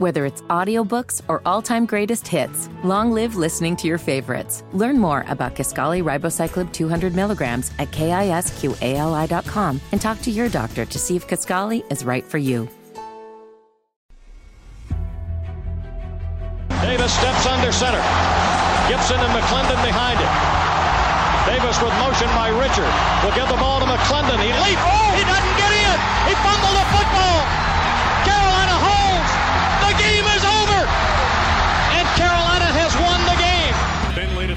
Whether it's audiobooks or all-time greatest hits, long live listening to your favorites. Learn more about Kisqali Ribociclib 200 milligrams at kisqali.com and talk to your doctor to see if Kaskali is right for you. Davis steps under center. Gibson and McClendon behind him. Davis with motion by Richard. Will give the ball to McClendon. He leaps. Oh, he doesn't get in. He fumbled the football.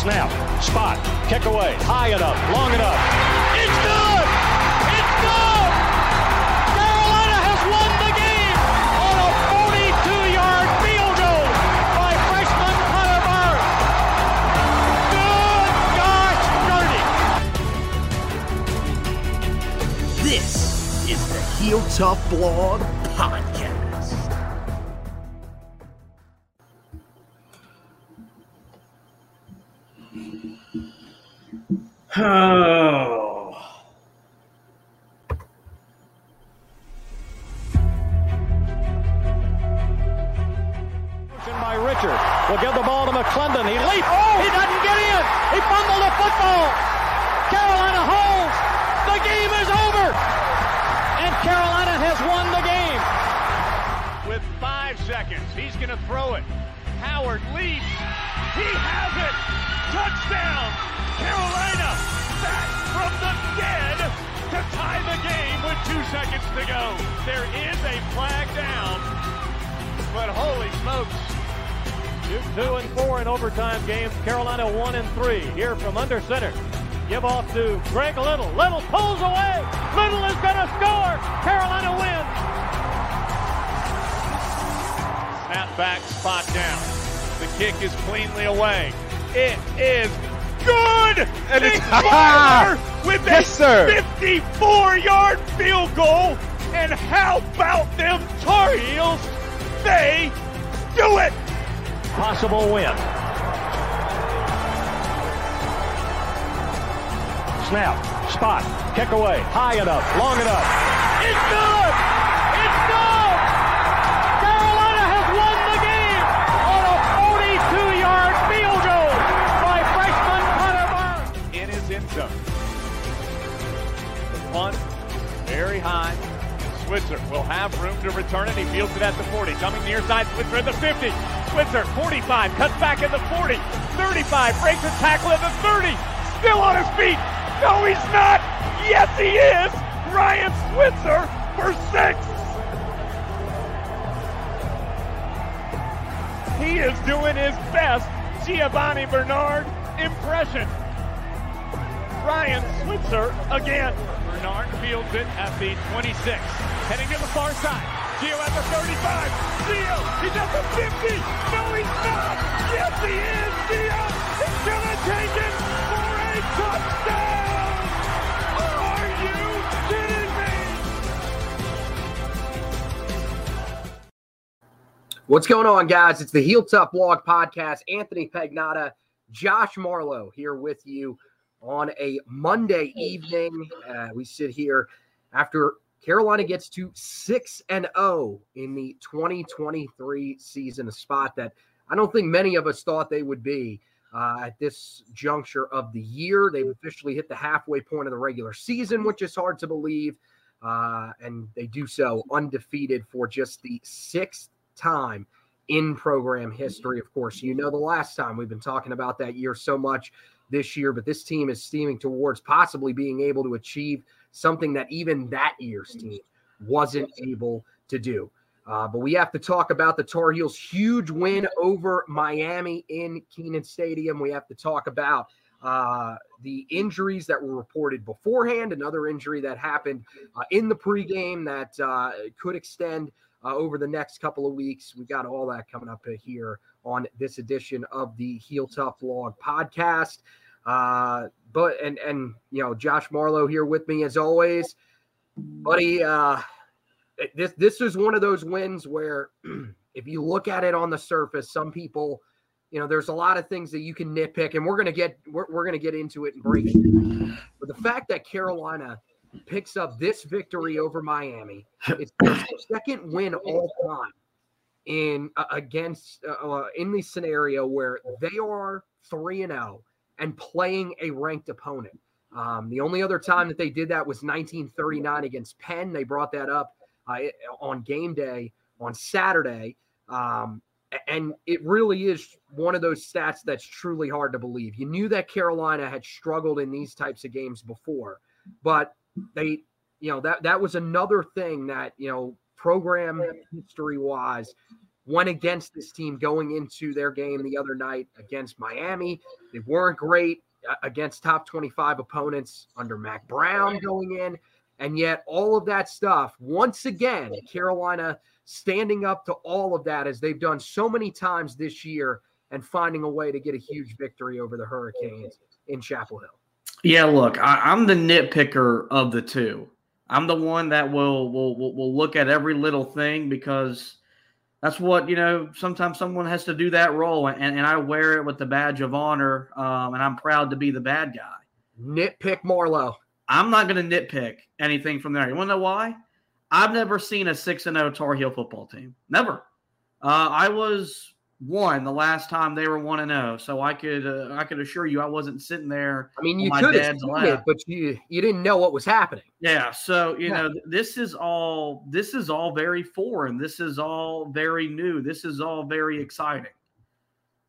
Snap, spot, kick away, high enough, long enough. It's good! It's good! Carolina has won the game on a 42-yard field goal by freshman Connor Barth. Good gosh, dirty! This is the Heel Tough Blog Podcast. Oh. From under center. Give off to Greg Little. Little pulls away. Little is going to score. Carolina wins. Snap back, spot down. The kick is cleanly away. It is good. And Nick it's- Meyer with Yes, a 54-yard field goal. And how about them Tar Heels? They do it. Possible win. Snap, spot, kick away, high enough, long enough. It's good! It's good! Carolina has won the game on a 42-yard field goal by freshman Connor in his end zone. The punt, very high. Switzer will have room to return it. He fields it at the 40. Coming near side, Switzer at the 50. Switzer, 45, cuts back at the 40. 35, breaks a tackle at the 30. Still on his feet. No, he's not. Yes, he is. Ryan Switzer for six. He is doing his best Giovani Bernard impression. Ryan Switzer again. Bernard fields it at the 26. Heading to the far side. Gio at the 35. Gio, he's at the 50. No, he's not. Yes, he is. Gio is going to take it What's going on, guys? It's the Heel Tough Blog Podcast. Anthony Pagnotta, Josh Marlowe here with you on a Monday evening. Uh, we sit here after Carolina gets to 6 and 0 in the 2023 season, a spot that I don't think many of us thought they would be uh, at this juncture of the year. They've officially hit the halfway point of the regular season, which is hard to believe. Uh, and they do so undefeated for just the sixth time in program history. Of course, you know the last time we've been talking about that year so much this year, but this team is steaming towards possibly being able to achieve something that even that year's team wasn't able to do. Uh, but we have to talk about the Tar Heels' huge win over Miami in Kenan Stadium. We have to talk about uh, the injuries that were reported beforehand, another injury that happened uh, in the pregame that uh, could extend uh, over the next couple of weeks. We got all that coming up here on this edition of the Heel Tough Blog podcast. Uh, but and and you know Josh Marlowe here with me as always, buddy. Uh, this this is one of those wins where if you look at it on the surface, some people, you know, there's a lot of things that you can nitpick, and we're gonna get we're, we're gonna get into it and break it. But the fact that Carolina picks up this victory over Miami. It's their second win all time in uh, against uh, uh in the scenario where they are three and zero oh and playing a ranked opponent. Um, the only other time that they did that was 1939 against Penn. They brought that up uh, on game day on Saturday. Um, and it really is one of those stats that's truly hard to believe. You knew that Carolina had struggled in these types of games before, but they, you know, that that was another thing that you know, program history wise, went against this team going into their game the other night against Miami. They weren't great uh, against top 25 opponents under Mack Brown going in. And yet, all of that stuff, once again, Carolina standing up to all of that as they've done so many times this year and finding a way to get a huge victory over the Hurricanes in Chapel Hill. Yeah, look, I, am the nitpicker of the two. I'm the one that will, will will will look at every little thing because that's what you know. Sometimes someone has to do that role, and, and I wear it with the badge of honor, um, and I'm proud to be the bad guy. Nitpick Marlowe. I'm not going to nitpick anything from there. You want to know why? I've never seen a six and zero Tar Heel football team. Never. Uh, I was one the last time they were one and zero. Oh. So I could uh, I could assure you I wasn't sitting there. I mean, you could it, but you you didn't know what was happening. Yeah. So you yeah. know this is all this is all very foreign. This is all very new. This is all very exciting.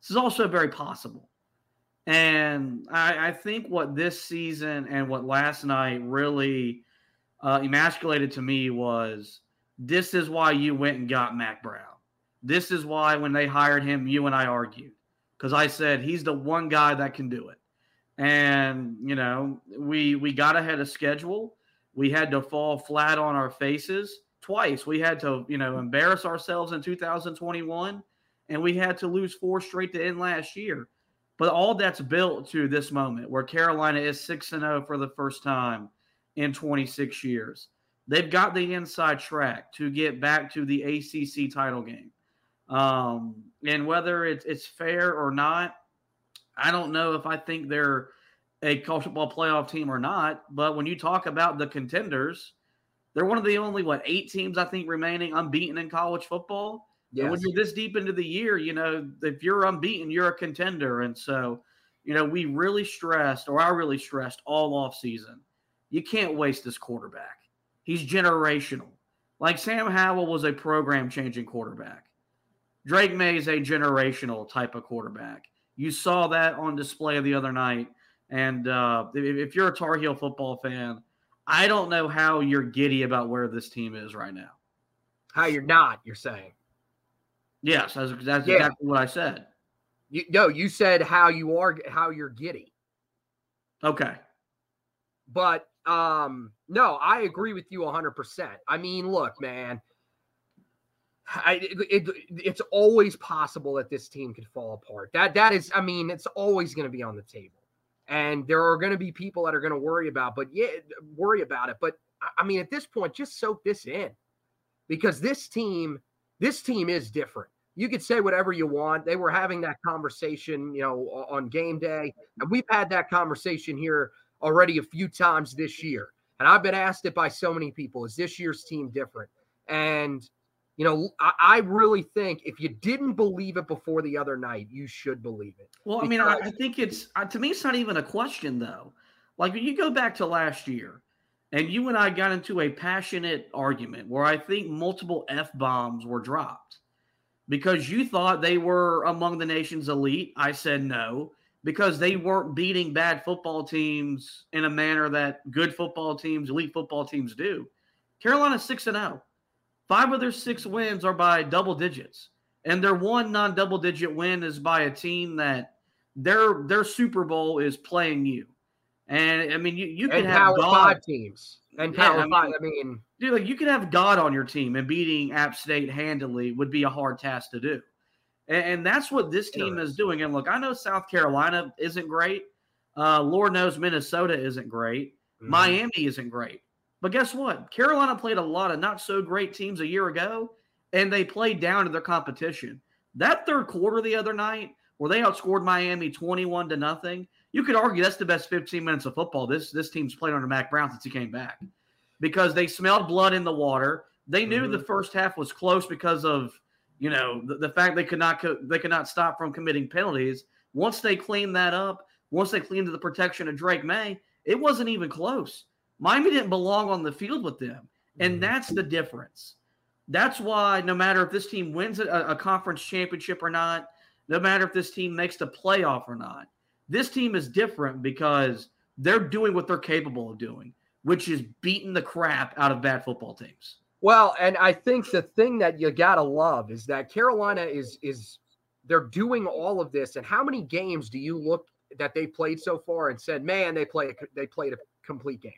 This is also very possible. And I, I think what this season and what last night really uh, emasculated to me was this is why you went and got Mack Brown this is why when they hired him, you and I argued because I said he's the one guy that can do it. And you know, we we got ahead of schedule. We had to fall flat on our faces twice. We had to, you know, embarrass ourselves in 2021 and we had to lose four straight to end last year. But all that's built to this moment where Carolina is 6 and 0 for the first time in 26 years. They've got the inside track to get back to the ACC title game. Um, and whether it's it's fair or not, I don't know if I think they're a college football playoff team or not. But when you talk about the contenders, they're one of the only what eight teams I think remaining unbeaten in college football. Yes. when you're this deep into the year, you know if you're unbeaten, you're a contender. And so, you know, we really stressed, or I really stressed all off season. You can't waste this quarterback. He's generational. Like Sam Howell was a program changing quarterback. Drake Maye is a generational type of quarterback. You saw that on display the other night. And uh, if you're a Tar Heel football fan, I don't know how you're giddy about where this team is right now. How you're not, you're saying. Yes, that's, that's yeah. exactly what I said. You, no, you said how you are, how you're giddy. Okay. But um, no, I agree with you 100%. I mean, look, man, I, it, it, it's always possible that this team could fall apart. That that is, I mean, it's always going to be on the table, and there are going to be people that are going to worry about, but yeah, worry about it. But I mean, at this point, just soak this in, because this team, this team is different. You could say whatever you want. They were having that conversation, you know, on game day, and we've had that conversation here already a few times this year. And I've been asked it by so many people: Is this year's team different? And you know, I, I, really think if you didn't believe it before the other night, you should believe it. Well, I mean, I, I think it's uh, to me, it's not even a question though. Like when you go back to last year, and you and I got into a passionate argument where I think multiple f bombs were dropped because you thought they were among the nation's elite. I said no because they weren't beating bad football teams in a manner that good football teams, elite football teams do. Carolina 6 and 0. Five of their six wins are by double digits. And their one non-double digit win is by a team that their their Super Bowl is playing you. And I mean you, you can have God. Five teams. And Yeah, Power I mean- Five. I mean, Dude, like you could have God on your team and beating App State handily would be a hard task to do. And, and that's what this team is doing. And look, I know South Carolina isn't great. Uh, Lord knows Minnesota isn't great. mhm. Miami isn't great. But guess what? Carolina played a lot of not so great teams a year ago, and they played down to their competition. That third quarter the other night, where they outscored Miami 21 to nothing, you could argue that's the best 15 minutes of football this this team's played under Mack Brown since he came back. Because they smelled blood in the water. They knew the mm-hmm. first half was close because of, you know, the, the fact they could not co- they could not stop from committing penalties. Once they cleaned that up, once they cleaned the protection of Drake Maye, it wasn't even close. Miami didn't belong on the field with them. And mm-hmm. that's the difference. That's why no matter if this team wins a, a conference championship or not, no matter if this team makes the playoff or not, this team is different because they're doing what they're capable of doing, which is beating the crap out of bad football teams. Well, and I think the thing that you gotta love is that Carolina is is they're doing all of this. And how many games do you look that they played so far and said, "Man, they played they played a complete game"?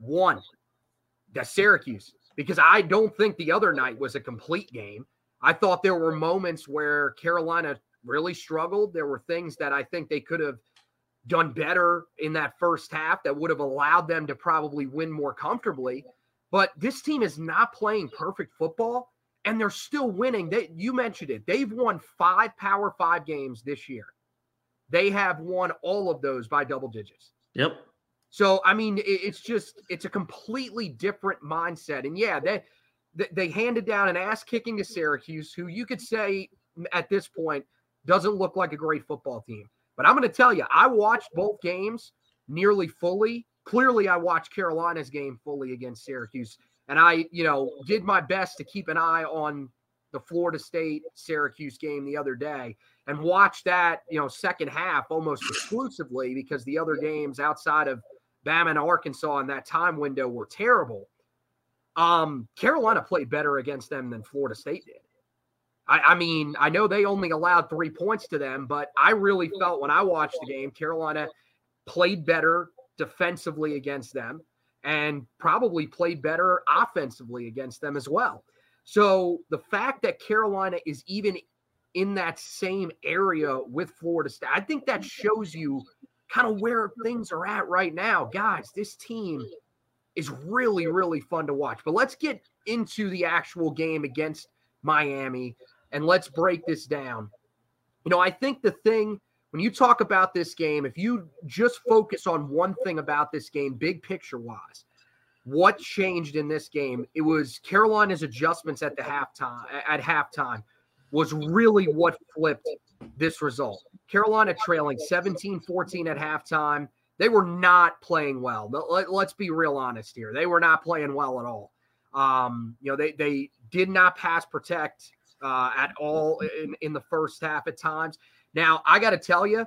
One, the Syracuse, because I don't think the other night was a complete game. I thought there were moments where Carolina really struggled. There were things that I think they could have done better in that first half that would have allowed them to probably win more comfortably. But this team is not playing perfect football and they're still winning. They you mentioned it. They've won 5 Power 5 games this year. They have won all of those by double digits. Yep. So I mean, it's just it's a completely different mindset. And yeah, they they- handed down an ass kicking to Syracuse, who you could say at this point doesn't look like a great football team. But I'm going to tell you, I watched both games nearly fully. Clearly, I watched Carolina's game fully against Syracuse, and I, you know, did my best to keep an eye on the Florida State Syracuse game the other day and watch that, you know, second half almost exclusively because the other games outside of Bama and Arkansas in that time window were terrible. Um, Carolina played better against them than Florida State did. I, I mean, I know they only allowed three points to them, but I really felt when I watched the game, Carolina played better defensively against them and probably played better offensively against them as well. So the fact that Carolina is even in that same area with Florida State, I think that shows you kind of where things are at right now. Guys, this team is really, really fun to watch. But let's get into the actual game against Miami and let's break this down. You know, I think the thing when you talk about this game, if you just focus on one thing about this game, big picture wise, what changed in this game? It was Carolina's adjustments at the halftime at halftime was really what flipped this result. Carolina trailing 17-14 at halftime. They were not playing well. Let, us be real honest here. They were not playing well at all. Um, you know, they they did not pass protect uh, at all in, in the first half at times. Now, I got to tell you,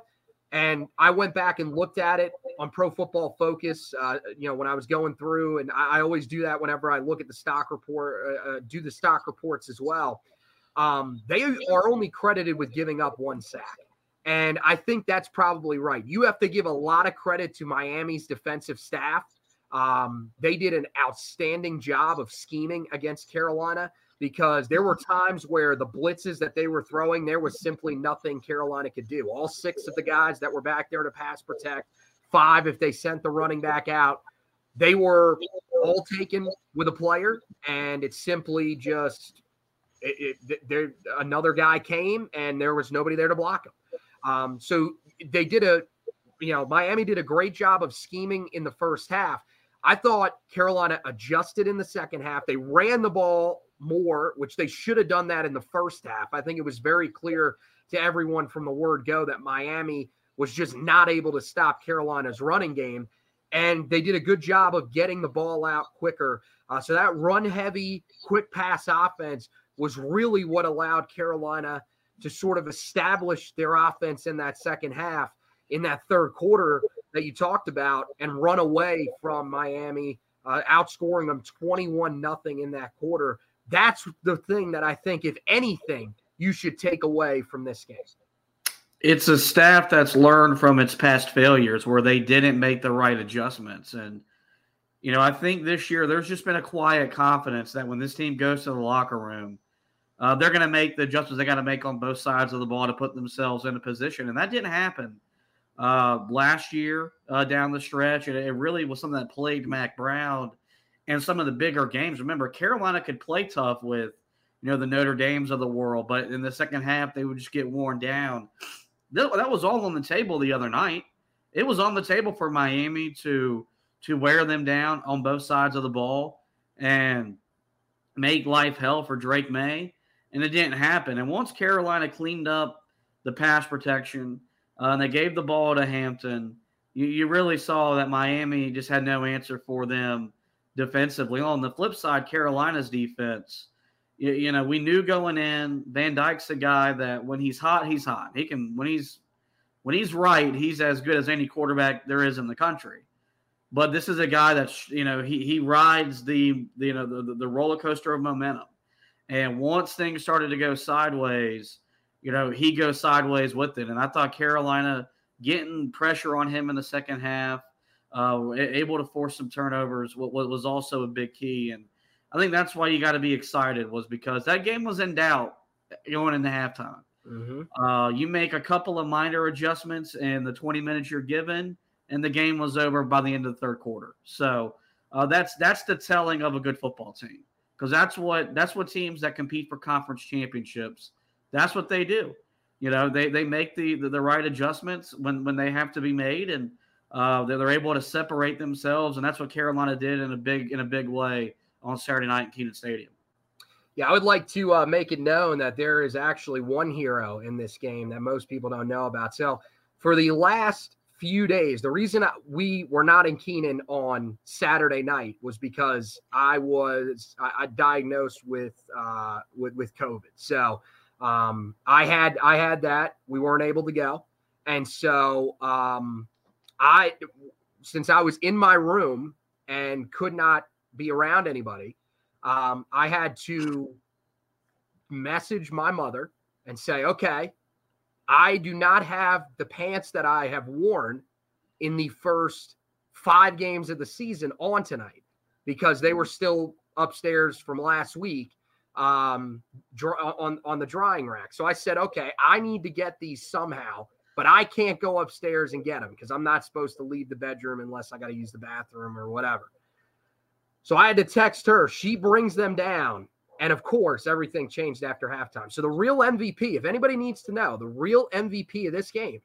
and I went back and looked at it on Pro Football Focus. Uh, you know, when I was going through, and I, I, always do that whenever I look at the stock report, uh, uh, do the stock reports as well. Um, they are only credited with giving up one sack. And I think that's probably right. You have to give a lot of credit to Miami's defensive staff. Um, they did an outstanding job of scheming against Carolina because there were times where the blitzes that they were throwing, there was simply nothing Carolina could do. All six of the guys that were back there to pass protect, five if they sent the running back out, they were all taken with a player, and it's simply just it, it, there. Another guy came, and there was nobody there to block him. Um, so they did a, you know, Miami did a great job of scheming in the first half. I thought Carolina adjusted in the second half. They ran the ball more, which they should have done that in the first half. I think it was very clear to everyone from the word go that Miami was just not able to stop Carolina's running game. And they did a good job of getting the ball out quicker. Uh, so that run heavy, quick pass offense was really what allowed Carolina to sort of establish their offense in that second half, in that third quarter that you talked about, and run away from Miami, uh, outscoring them 21 nothing in that quarter. That's the thing that I think, if anything, you should take away from this game. It's a staff that's learned from its past failures where they didn't make the right adjustments. And, you know, I think this year there's just been a quiet confidence that when this team goes to the locker room, uh, they're going to make the adjustments they got to make on both sides of the ball to put themselves in a position. And that didn't happen uh, last year uh, down the stretch. And it really was something that plagued Mack Brown and some of the bigger games. Remember, Carolina could play tough with, you know, the Notre Dames of the world, but in the second half, they would just get worn down. That was all on the table the other night. It was on the table for Miami to to wear them down on both sides of the ball and make life hell for Drake Maye and it didn't happen. And once Carolina cleaned up the pass protection uh, and they gave the ball to Hampton, you, you really saw that Miami just had no answer for them defensively. On the flip side, Carolina's defense, you, you know, we knew going in, Van Dyke's a guy that when he's hot, he's hot. He can when he's when he's right, he's as good as any quarterback there is in the country. But this is a guy that's you know he he rides the, the you know the, the roller coaster of momentum. And once things started to go sideways, you know, he goes sideways with it. And I thought Carolina getting pressure on him in the second half, uh, able to force some turnovers, what, what was also a big key. And I think that's why you got to be excited was because that game was in doubt going into halftime. Mm-hmm. Uh, you make a couple of minor adjustments in the 20 minutes you're given, and the game was over by the end of the third quarter. So uh, that's that's the telling of a good football team because that's what that's what teams that compete for conference championships that's what they do you know they they make the the, the right adjustments when when they have to be made and uh, they're, they're able to separate themselves and that's what carolina did in a big in a big way on saturday night in kenan stadium yeah, I would like to uh, make it known that there is actually one hero in this game that most people don't know about. So, for the last few days. The reason we were not in Kenan on Saturday night was because I was I, I diagnosed with uh, with with COVID. So um, I had I had that. We weren't able to go, and so um, I since I was in my room and could not be around anybody, um, I had to message my mother and say, okay, I do not have the pants that I have worn in the first five games of the season on tonight because they were still upstairs from last week um, on on the drying rack. So I said, okay, I need to get these somehow, but I can't go upstairs and get them because I'm not supposed to leave the bedroom unless I got to use the bathroom or whatever. So I had to text her. She brings them down. And of course, everything changed after halftime. So the real MVP, if anybody needs to know, the real MVP of this game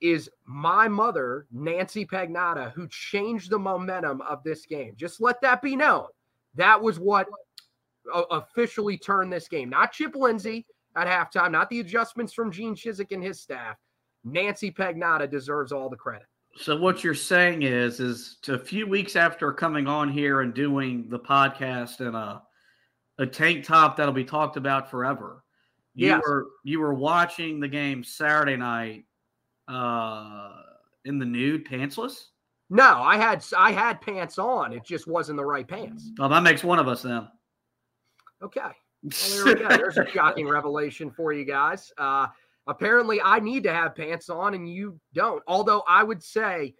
is my mother, Nancy Pagnotta, who changed the momentum of this game. Just let that be known. That was what officially turned this game. Not Chip Lindsey at halftime, not the adjustments from Gene Chizik and his staff. Nancy Pagnotta deserves all the credit. So what you're saying is, is a few weeks after coming on here and doing the podcast and a a tank top that'll be talked about forever. You yes. were you were watching the game Saturday night uh in the nude pantsless? No, I had I had pants on. It just wasn't the right pants. Oh, that makes one of us then. Okay. Well, there we go. There's a shocking revelation for you guys. Uh apparently I need to have pants on and you don't. Although I would say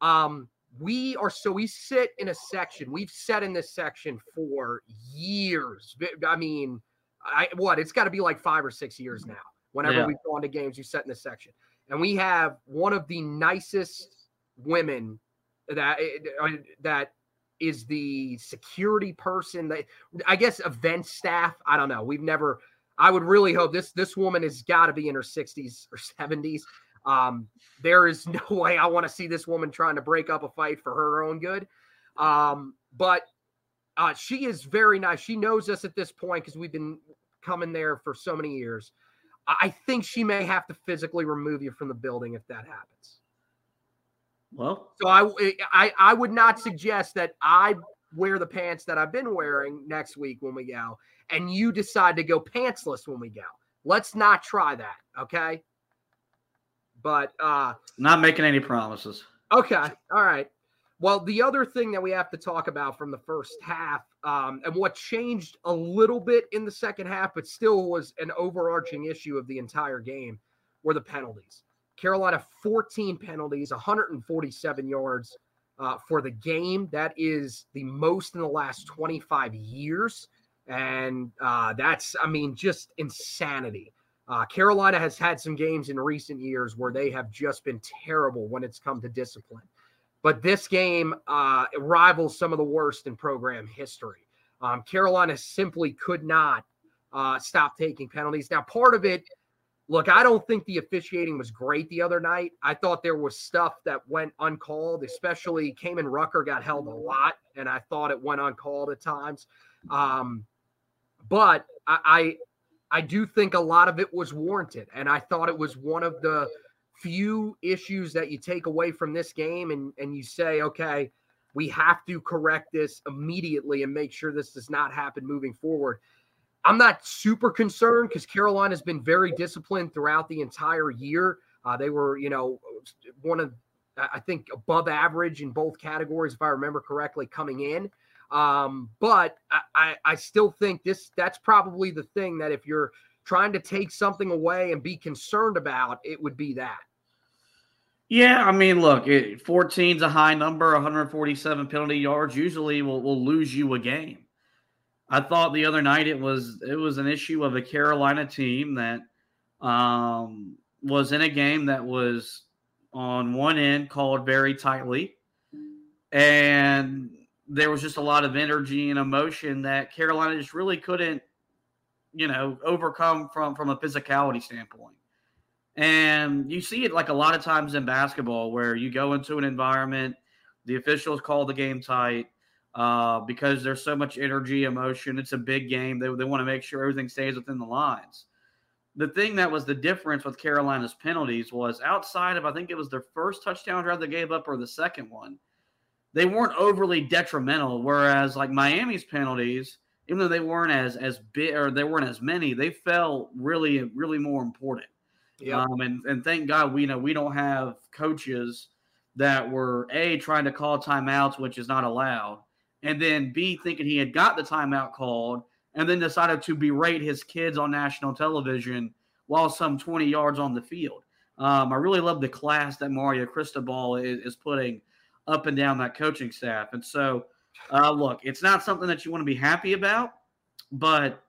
um we are so we sit in a section we've sat in this section for years. I mean i what it's got to be like five or six years now. Whenever yeah. we've gone to games you sit in this section. And we have one of the nicest women that uh, that is the security person that i guess event staff i don't know. We've never i would really hope this this woman has got to be in her 60s or 70s um, there is no way I want to see this woman trying to break up a fight for her own good. Um, but uh, she is very nice. She knows us at this point because we've been coming there for so many years. I think she may have to physically remove you from the building if that happens. Well, so I, I, I would not suggest that I wear the pants that I've been wearing next week when we go. and you decide to go pantsless when we go. Let's not try that, okay? But uh not making any promises. Okay. All right. Well, the other thing that we have to talk about from the first half, um, and what changed a little bit in the second half, but still was an overarching issue of the entire game, were the penalties. Carolina 14 penalties, 147 yards uh, for the game. That is the most in the last 25 years. And uh, that's, I mean, just insanity. Uh, Carolina has had some games in recent years where they have just been terrible when it's come to discipline. But this game uh, rivals some of the worst in program history. Um, Carolina simply could not uh, stop taking penalties. Now, part of it, look, I don't think the officiating was great the other night. I thought there was stuff that went uncalled, especially Kaimon Rucker got held a lot, and I thought it went uncalled at times. Um, but I, I, do think a lot of it was warranted, and I thought it was one of the few issues that you take away from this game and, and you say, okay, we have to correct this immediately and make sure this does not happen moving forward. I'm not super concerned because Carolina has been very disciplined throughout the entire year. Uh, they were, you know, one of, I think, above average in both categories, if I remember correctly, coming in. Um, but I, I, still think this that's probably the thing that if you're trying to take something away and be concerned about, it would be that. Yeah, I mean, look, 14 is a high number. 147 penalty yards usually will, will lose you a game. I thought the other night it was it was an issue of a Carolina team that um, was in a game that was on one end called very tightly, and there was just a lot of energy and emotion that Carolina just really couldn't, you know, overcome from from a physicality standpoint. And you see it like a lot of times in basketball where you go into an environment, the officials call the game tight uh, because there's so much energy, emotion. It's a big game. They, they want to make sure everything stays within the lines. The thing that was the difference with Carolina's penalties was outside of, I think it was their first touchdown drive they gave up or the second one, they weren't overly detrimental. Whereas like Miami's penalties, even though they weren't as as big or they weren't as many, they felt really, really more important. Yep. Um, and and thank God we know we don't have coaches that were a trying to call timeouts, which is not allowed, and then b thinking he had got the timeout called, and then decided to berate his kids on national television while some 20 yards on the field. Um, I really love the class that Mario Cristobal is, is, putting up and down that coaching staff. And so, uh, look, it's not something that you want to be happy about, but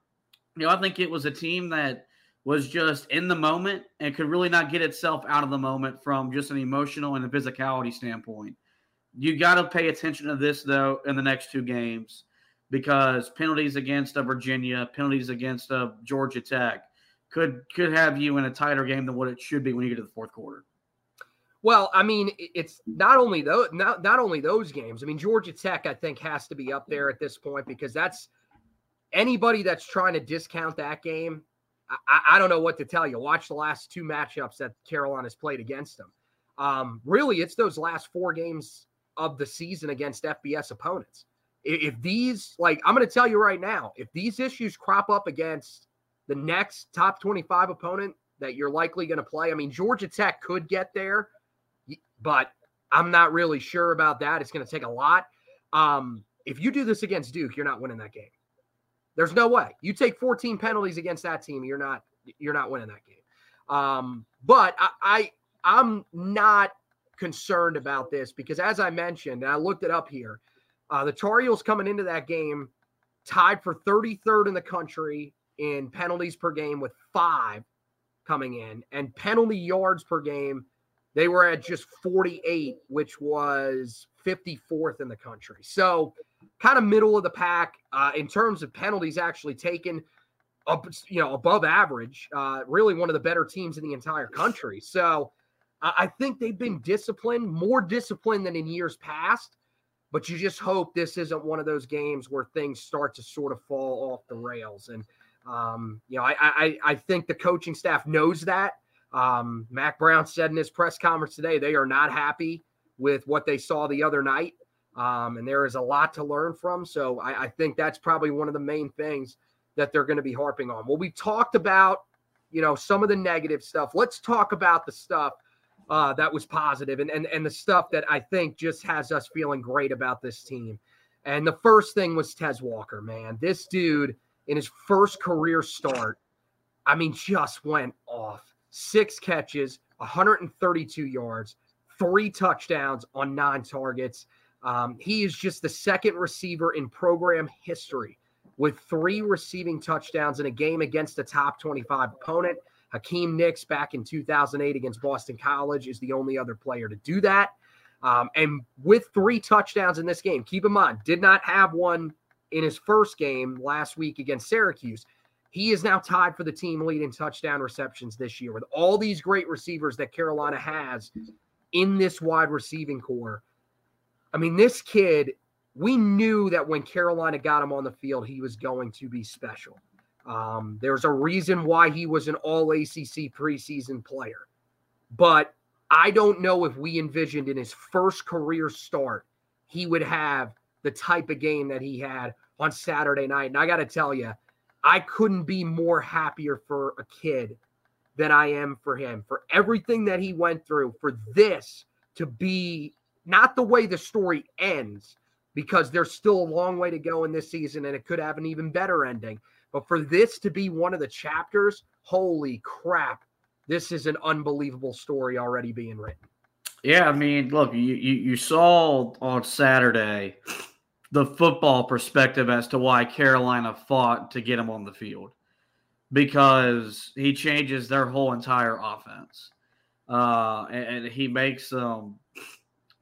you know, I think it was a team that was just in the moment and could really not get itself out of the moment from just an emotional and a physicality standpoint. You got to pay attention to this though in the next two games because penalties against a Virginia, penalties against a Georgia Tech could could have you in a tighter game than what it should be when you get to the fourth quarter. Well, I mean, it's not only those not, not only those games. I mean, Georgia Tech, I think, has to be up there at this point because that's anybody that's trying to discount that game I, I, don't know what to tell you. Watch the last two matchups that Carolina's played against them. Um, really, it's those last four games of the season against FBS opponents. If, if these, like, I'm going to tell you right now, if these issues crop up against the next top 25 opponent that you're likely going to play, I mean, Georgia Tech could get there, but I'm not really sure about that. It's going to take a lot. Um, if you do this against Duke, you're not winning that game. There's no way. You take 14 penalties against that team, you're not you're not winning that game. Um, but I, I I'm not concerned about this because as I mentioned, and I looked it up here, uh, the Tar Heels coming into that game tied for 33rd in the country in penalties per game with five coming in, and penalty yards per game, they were at just 48, which was 54th in the country. So kind of middle of the pack uh, in terms of penalties actually taken up, you know, above average. Uh, really one of the better teams in the entire country. So I think they've been disciplined, more disciplined than in years past. But you just hope this isn't one of those games where things start to sort of fall off the rails. And um, you know, I, I I think the coaching staff knows that. Um, Mack Brown said in his press conference today they are not happy with what they saw the other night. Um, and there is a lot to learn from. So I, I, think that's probably one of the main things that they're going to be harping on. Well, we talked about, you know, some of the negative stuff. Let's talk about the stuff uh, that was positive and, and, and the stuff that I think just has us feeling great about this team. And the first thing was Tez Walker, man. This dude in his first career start, I mean, just went off. Six catches, 132 yards, three touchdowns on nine targets. Um, he is just the second receiver in program history with three receiving touchdowns in a game against a top 25 opponent. Hakeem Nicks back in 2008 against Boston College is the only other player to do that. Um, and with three touchdowns in this game, keep in mind, did not have one in his first game last week against Syracuse. He is now tied for the team lead in touchdown receptions this year with all these great receivers that Carolina has in this wide receiving corps. I mean, this kid, we knew that when Carolina got him on the field, he was going to be special. Um, there's a reason why he was an all ACC preseason player. But I don't know if we envisioned in his first career start, he would have the type of game that he had on Saturday night. And I got to tell you, I couldn't be more happier for a kid than I am for him, for everything that he went through, for this to be not the way the story ends, because there's still a long way to go in this season and it could have an even better ending. But for this to be one of the chapters, holy crap, this is an unbelievable story already being written. Yeah, I mean, look, you, you, you saw on Saturday the football perspective as to why Carolina fought to get him on the field because he changes their whole entire offense. Uh, and, and, he makes them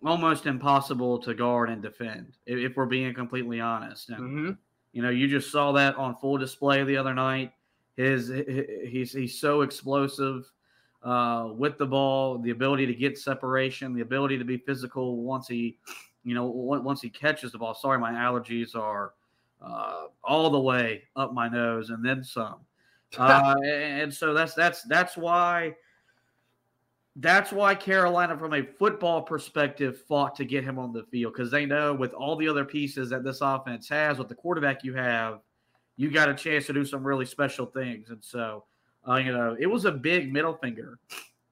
almost impossible to guard and defend, if, if we're being completely honest. And, mm-hmm. you know, you just saw that on full display the other night. His, his he's he's so explosive uh, with the ball, the ability to get separation, the ability to be physical once he, you know, once he catches the ball. Sorry, my allergies are uh, all the way up my nose and then some. Uh, and so that's that's that's why that's why Carolina, from a football perspective, fought to get him on the field because they know with all the other pieces that this offense has, with the quarterback you have, you got a chance to do some really special things. And so, uh, you know, it was a big middle finger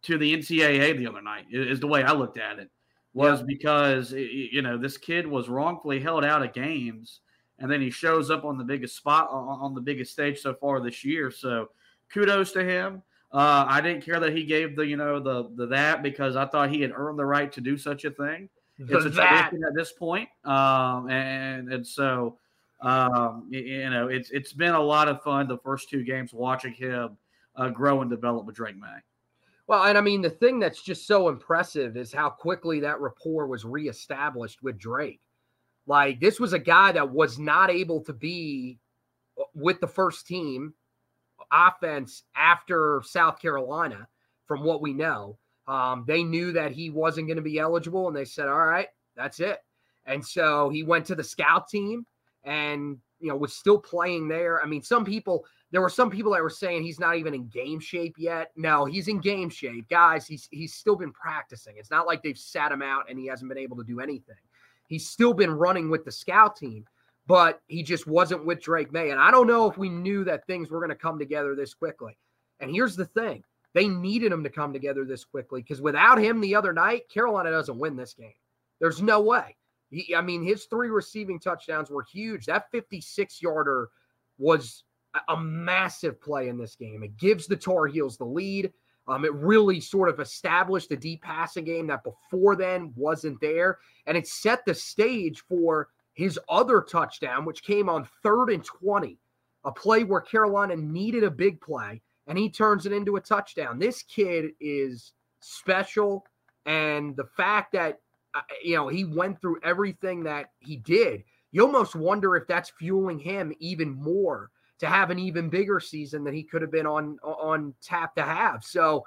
to the NCAA the other night. Is the way I looked at it was yeah. because you know this kid was wrongfully held out of games and then he shows up on the biggest spot on the biggest stage so far this year. So kudos to him. Uh, I didn't care that he gave the you know the the that because I thought he had earned the right to do such a thing. It's a that. tradition at this point, um, and and so um, you know it's it's been a lot of fun the first two games watching him uh, grow and develop with Drake Maye. Well, and I mean the thing that's just so impressive is how quickly that rapport was reestablished with Drake. Like this was a guy that was not able to be uh, with the first team offense after South Carolina, from what we know. Um, they knew that he wasn't going to be eligible, and they said, "All right, that's it." And so he went to the scout team, and you know was still playing there. I mean, some people there were some people that were saying he's not even in game shape yet. No, he's in game shape, guys. He's he's still been practicing. It's not like they've sat him out and he hasn't been able to do anything. He's still been running with the scout team, but he just wasn't with Drake Maye. And I don't know if we knew that things were going to come together this quickly. And here's the thing they needed him to come together this quickly because without him the other night, Carolina doesn't win this game. There's no way. He, I mean, his three receiving touchdowns were huge. That 56 yarder was a massive play in this game. It gives the Tar Heels the lead. Um, it really sort of established a deep passing game that before then wasn't there. And it set the stage for his other touchdown, which came on third and 20, a play where Carolina needed a big play, and he turns it into a touchdown. This kid is special. And the fact that, you know, he went through everything that he did, you almost wonder if that's fueling him even more to have an even bigger season than he could have been on on tap to have. So,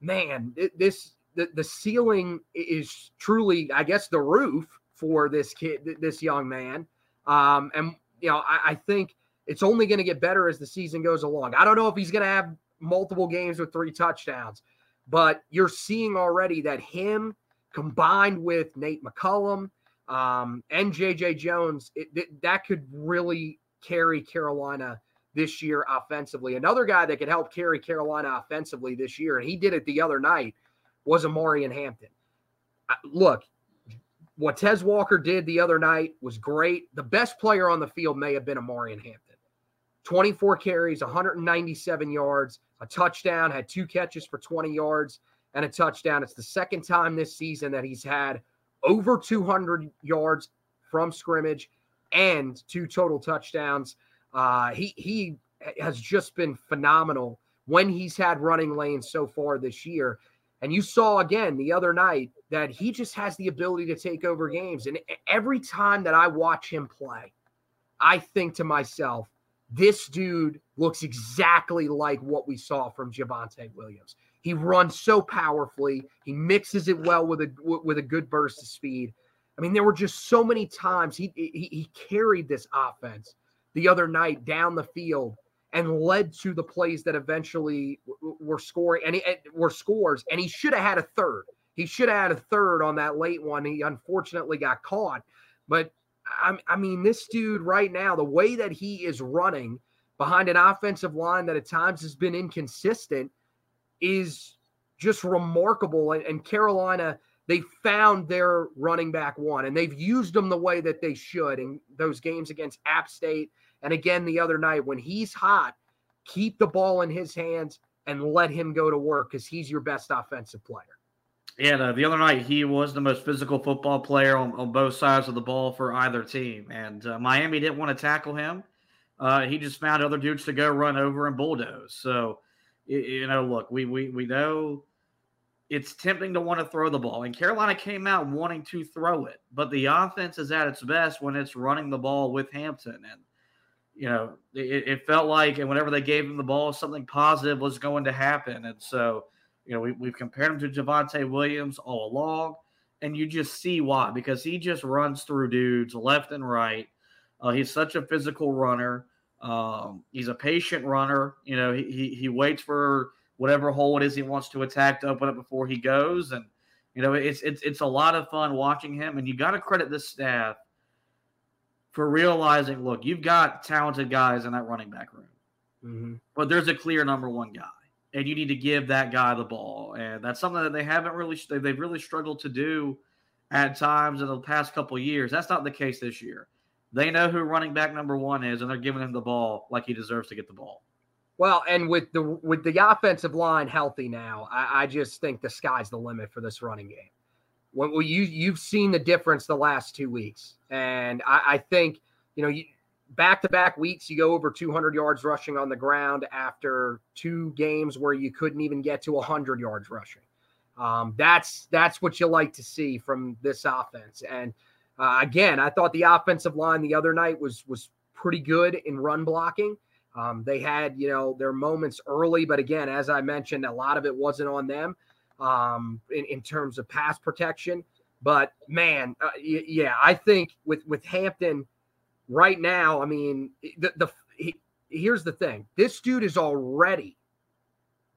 man, this the, the ceiling is truly, I guess, the roof for this kid, this young man. Um, and you know, I, I think it's only going to get better as the season goes along. I don't know if he's going to have multiple games with three touchdowns, but you're seeing already that him combined with Nate McCollum um, and JJ Jones, it, it, that could really carry Carolina this year offensively. Another guy that could help carry Carolina offensively this year, and he did it the other night, was Omarion Hampton. Look, what Tez Walker did the other night was great. The best player on the field may have been Omarion Hampton. 24 carries, 197 yards, a touchdown, had two catches for 20 yards and a touchdown. It's the second time this season that he's had over 200 yards from scrimmage and two total touchdowns. Uh, he he has just been phenomenal when he's had running lanes so far this year. And you saw again the other night that he just has the ability to take over games. And every time that I watch him play, I think to myself, this dude looks exactly like what we saw from Javonte Williams. He runs so powerfully. He mixes it well with a with a good burst of speed. I mean, there were just so many times he he, he carried this offense the other night down the field and led to the plays that eventually were scoring and, he, were scores. And he should have had a third. He should have had a third on that late one. He unfortunately got caught. But I, I mean, this dude right now, the way that he is running behind an offensive line that at times has been inconsistent is just remarkable. And, and Carolina, they found their running back one, and they've used them the way that they should in those games against App State. And again, the other night, when he's hot, keep the ball in his hands and let him go to work because he's your best offensive player. Yeah, the, the other night he was the most physical football player on, on both sides of the ball for either team, and uh, Miami didn't want to tackle him. Uh, he just found other dudes to go run over and bulldoze. So, you know, look, we we we know it's tempting to want to throw the ball, and Carolina came out wanting to throw it, but the offense is at its best when it's running the ball with Hampton, and you know, it, it felt like, and whenever they gave him the ball, something positive was going to happen, and so you know, we, we've compared him to Javonte Williams all along, and you just see why because he just runs through dudes left and right. Uh, he's such a physical runner. Um, he's a patient runner. You know, he, he, he waits for whatever hole it is he wants to attack to open up before he goes, and you know, it's it's it's a lot of fun watching him. And you got to credit this staff for realizing, look, you've got talented guys in that running back room, mm-hmm. but there's a clear number one guy and you need to give that guy the ball. And that's something that they haven't really they've really struggled to do at times in the past couple years. That's not the case this year. They know who running back number one is, and they're giving him the ball like he deserves to get the ball. Well, and with the with the offensive line healthy now, I, I just think the sky's the limit for this running game. When well, you you've seen the difference the last two weeks, and I, I think you know you, back to back weeks, you go over 200 yards rushing on the ground after two games where you couldn't even get to 100 yards rushing. Um, that's that's what you like to see from this offense. And uh, again, I thought the offensive line the other night was was pretty good in run blocking. Um, they had you know their moments early, but again, as I mentioned, a lot of it wasn't on them um, in, in terms of pass protection. But man, uh, yeah, I think with with Hampton right now, I mean, the, the he, here's the thing this dude is already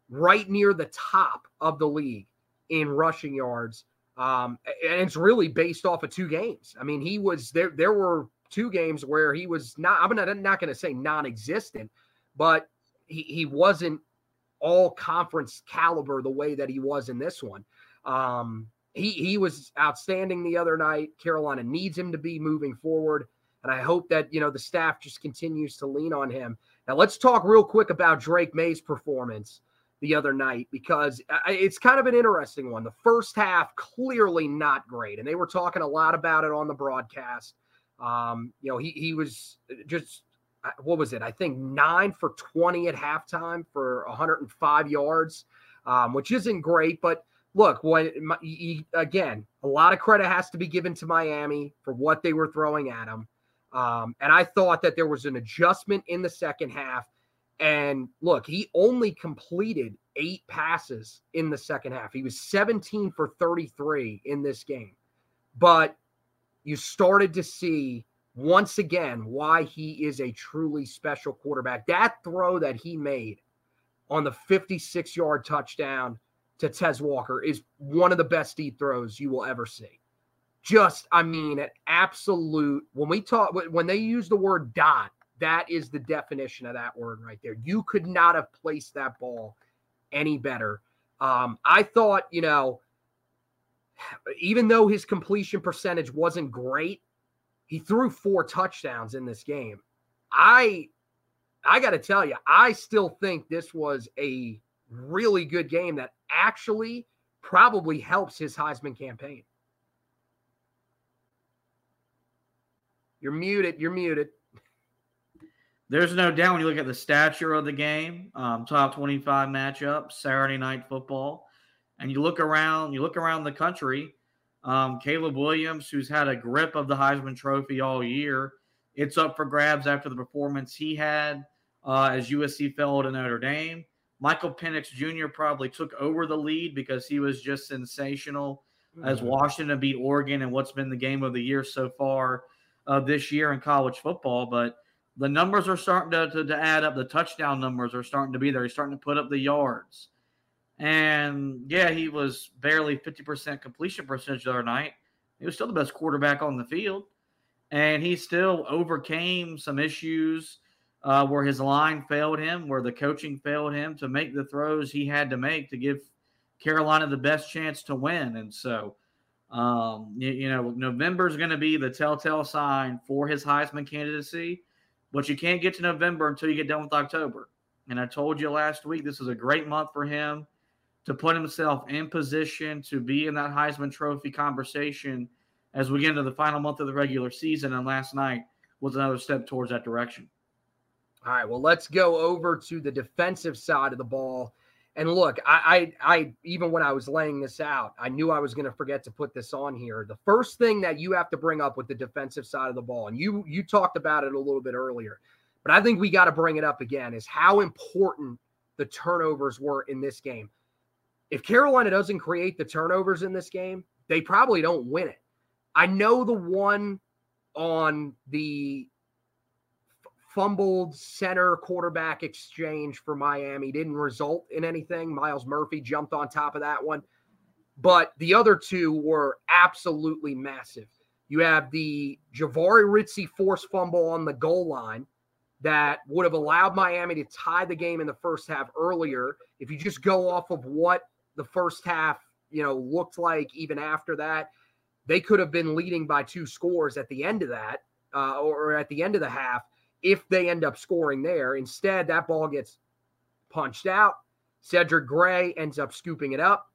right near the top of the league in rushing yards. Um, and it's really based off of two games. I mean, he was there, there were two games where he was not, I'm not, not going to say non existent, but he, he wasn't all conference caliber the way that he was in this one. Um, he, he was outstanding the other night. Carolina needs him to be moving forward. And I hope that, you know, the staff just continues to lean on him. Now, let's talk real quick about Drake Maye's performance the other night because it's kind of an interesting one. The first half, clearly not great. And they were talking a lot about it on the broadcast. Um, you know, he, he was just, what was it? I think nine for 20 at halftime for 105 yards, um, which isn't great. But look, when he, again, a lot of credit has to be given to Miami for what they were throwing at him. Um, and I thought that there was an adjustment in the second half. And look, he only completed eight passes in the second half. He was 17 for 33 in this game. But you started to see once again why he is a truly special quarterback. That throw that he made on the 56 yard touchdown to Tez Walker is one of the best deep throws you will ever see just, I mean, an absolute. When we talk, when they use the word dot, that is the definition of that word right there. You could not have placed that ball any better. Um, I thought, you know, even though his completion percentage wasn't great, he threw four touchdowns in this game. I I got to tell you, I still think this was a really good game that actually probably helps his Heisman campaign. You're muted. You're muted. There's no doubt when you look at the stature of the game, um, top 25 matchup, Saturday night football, and you look around, you look around the country. Um, Caleb Williams, who's had a grip of the Heisman Trophy all year, it's up for grabs after the performance he had uh, as USC fell to Notre Dame. Michael Penix Jr. probably took over the lead because he was just sensational mm-hmm. as Washington beat Oregon and what's been the game of the year so far uh, this year in college football. But the numbers are starting to, to, to, add up. The touchdown numbers are starting to be there. He's starting to put up the yards. And yeah, he was barely 50% completion percentage the other night. He was still the best quarterback on the field. And he still overcame some issues uh, where his line failed him, where the coaching failed him to make the throws he had to make to give Carolina the best chance to win. And so, um, you, you know, November is going to be the telltale sign for his Heisman candidacy, but you can't get to November until you get done with October. And I told you last week, this is a great month for him to put himself in position to be in that Heisman Trophy conversation as we get into the final month of the regular season. And last night was another step towards that direction. All right, well, let's go over to the defensive side of the ball. And look, I, I, I even when I was laying this out, I knew I was going to forget to put this on here. The first thing that you have to bring up with the defensive side of the ball, and you you talked about it a little bit earlier, but I think we got to bring it up again, is how important the turnovers were in this game. If Carolina doesn't create the turnovers in this game, they probably don't win it. I know the one on the fumbled center quarterback exchange for Miami didn't result in anything. Myles Murphy jumped on top of that one. But the other two were absolutely massive. You have the Jahvaree Ritzie force fumble on the goal line that would have allowed Miami to tie the game in the first half earlier. If you just go off of what the first half, you know, looked like even after that, they could have been leading by two scores at the end of that, uh, or at the end of the half if they end up scoring there. Instead, that ball gets punched out. Cedric Gray ends up scooping it up,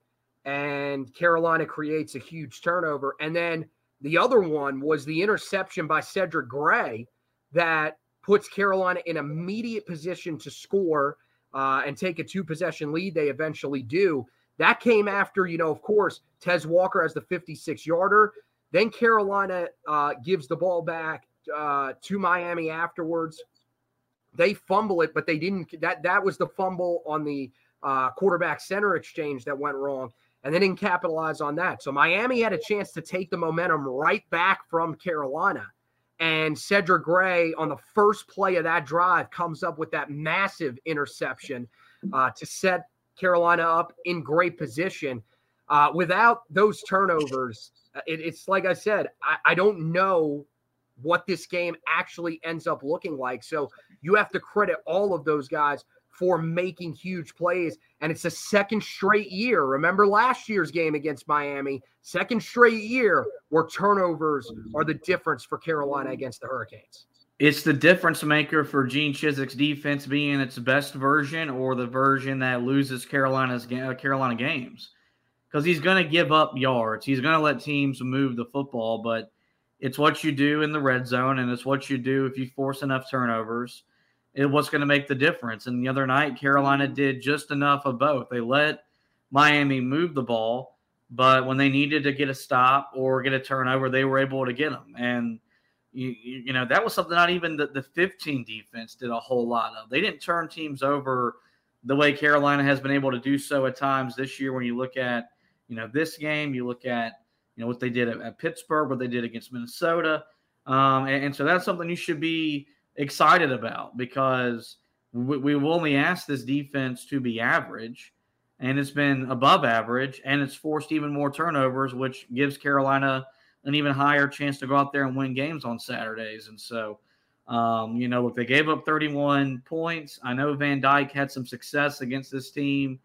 and Carolina creates a huge turnover. And then the other one was the interception by Cedric Gray that puts Carolina in immediate position to score uh, and take a two possession lead. They eventually do. That came after, you know, of course, Tez Walker has the 56 yarder. Then Carolina uh, gives the ball back uh, to Miami afterwards. They fumble it, but they didn't. That that was the fumble on the uh, quarterback center exchange that went wrong, and they didn't capitalize on that. So Miami had a chance to take the momentum right back from Carolina. And Cedric Gray on the first play of that drive comes up with that massive interception uh, to set Carolina up in great position. Uh, without those turnovers, it, it's like I said, I, I don't know what this game actually ends up looking like. So you have to credit all of those guys for making huge plays. And it's a second straight year. Remember last year's game against Miami, second straight year where turnovers are the difference for Carolina against the Hurricanes. It's the difference maker for Gene Chizik's defense being its best version or the version that loses Carolina's uh, Carolina games. Because he's going to give up yards. He's going to let teams move the football, but it's what you do in the red zone, and it's what you do if you force enough turnovers. It's what's going to make the difference. And the other night, Carolina mm-hmm. did just enough of both. They let Miami move the ball, but when they needed to get a stop or get a turnover, they were able to get them. And you, you know that was something not even the, the 15 defense did a whole lot of. They didn't turn teams over the way Carolina has been able to do so at times this year. When you look at you know this game, you look at you know what they did at, at Pittsburgh, what they did against Minnesota, um, and, and, so that's something you should be excited about because we, we've only asked this defense to be average, and it's been above average, and it's forced even more turnovers, which gives Carolina an even higher chance to go out there and win games on Saturdays. And so Um, you know, look, they gave up 31 points. I know Van Dyke had some success against this team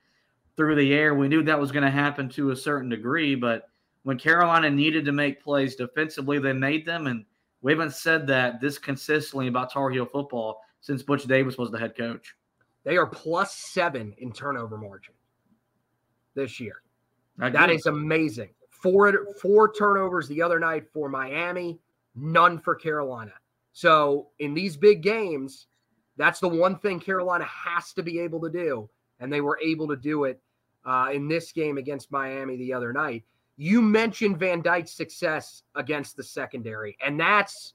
through the air. We knew that was going to happen to a certain degree, but when Carolina needed to make plays defensively, they made them. And we haven't said that this consistently about Tar Heel football since Butch Davis was the head coach. They are plus seven in turnover margin this year. That is amazing. Four four turnovers the other night for Miami, none for Carolina. So in these big games, that's the one thing Carolina has to be able to do, and they were able to do it uh, in this game against Miami the other night. You mentioned Van Dyke's success against the secondary, and that's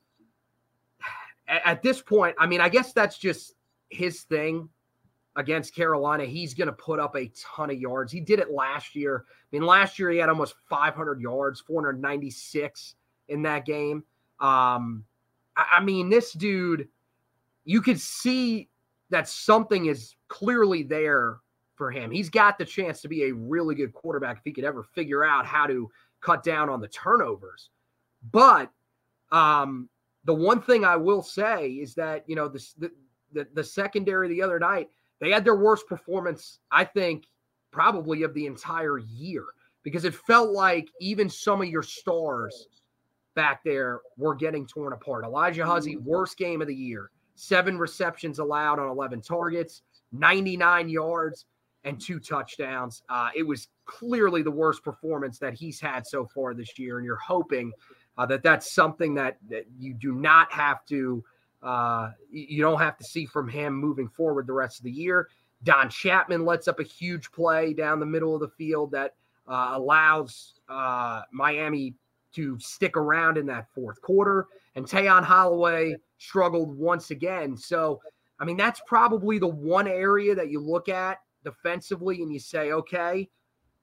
at this point. I mean, I guess that's just his thing against Carolina. He's going to put up a ton of yards. He did it last year. I mean, last year he had almost 500 yards, 496 in that game. Um, I, I mean, this dude, you could see that something is clearly there for him. He's got the chance to be a really good quarterback if he could ever figure out how to cut down on the turnovers. But um, the one thing I will say is that you know the, the the secondary the other night they had their worst performance, I think, probably of the entire year because it felt like even some of your stars back there were getting torn apart. Alijah Huzzie, mm. worst game of the year, seven receptions allowed on 11 targets, 99 yards, and two touchdowns. Uh, it was clearly the worst performance that he's had so far this year. And you're hoping uh, that that's something that, that you do not have to. Uh, you don't have to see from him moving forward the rest of the year. Don Chapman lets up a huge play down the middle of the field that uh, allows uh, Miami to stick around in that fourth quarter. And Tayon Holloway struggled once again. So, I mean, that's probably the one area that you look at defensively and you say, okay,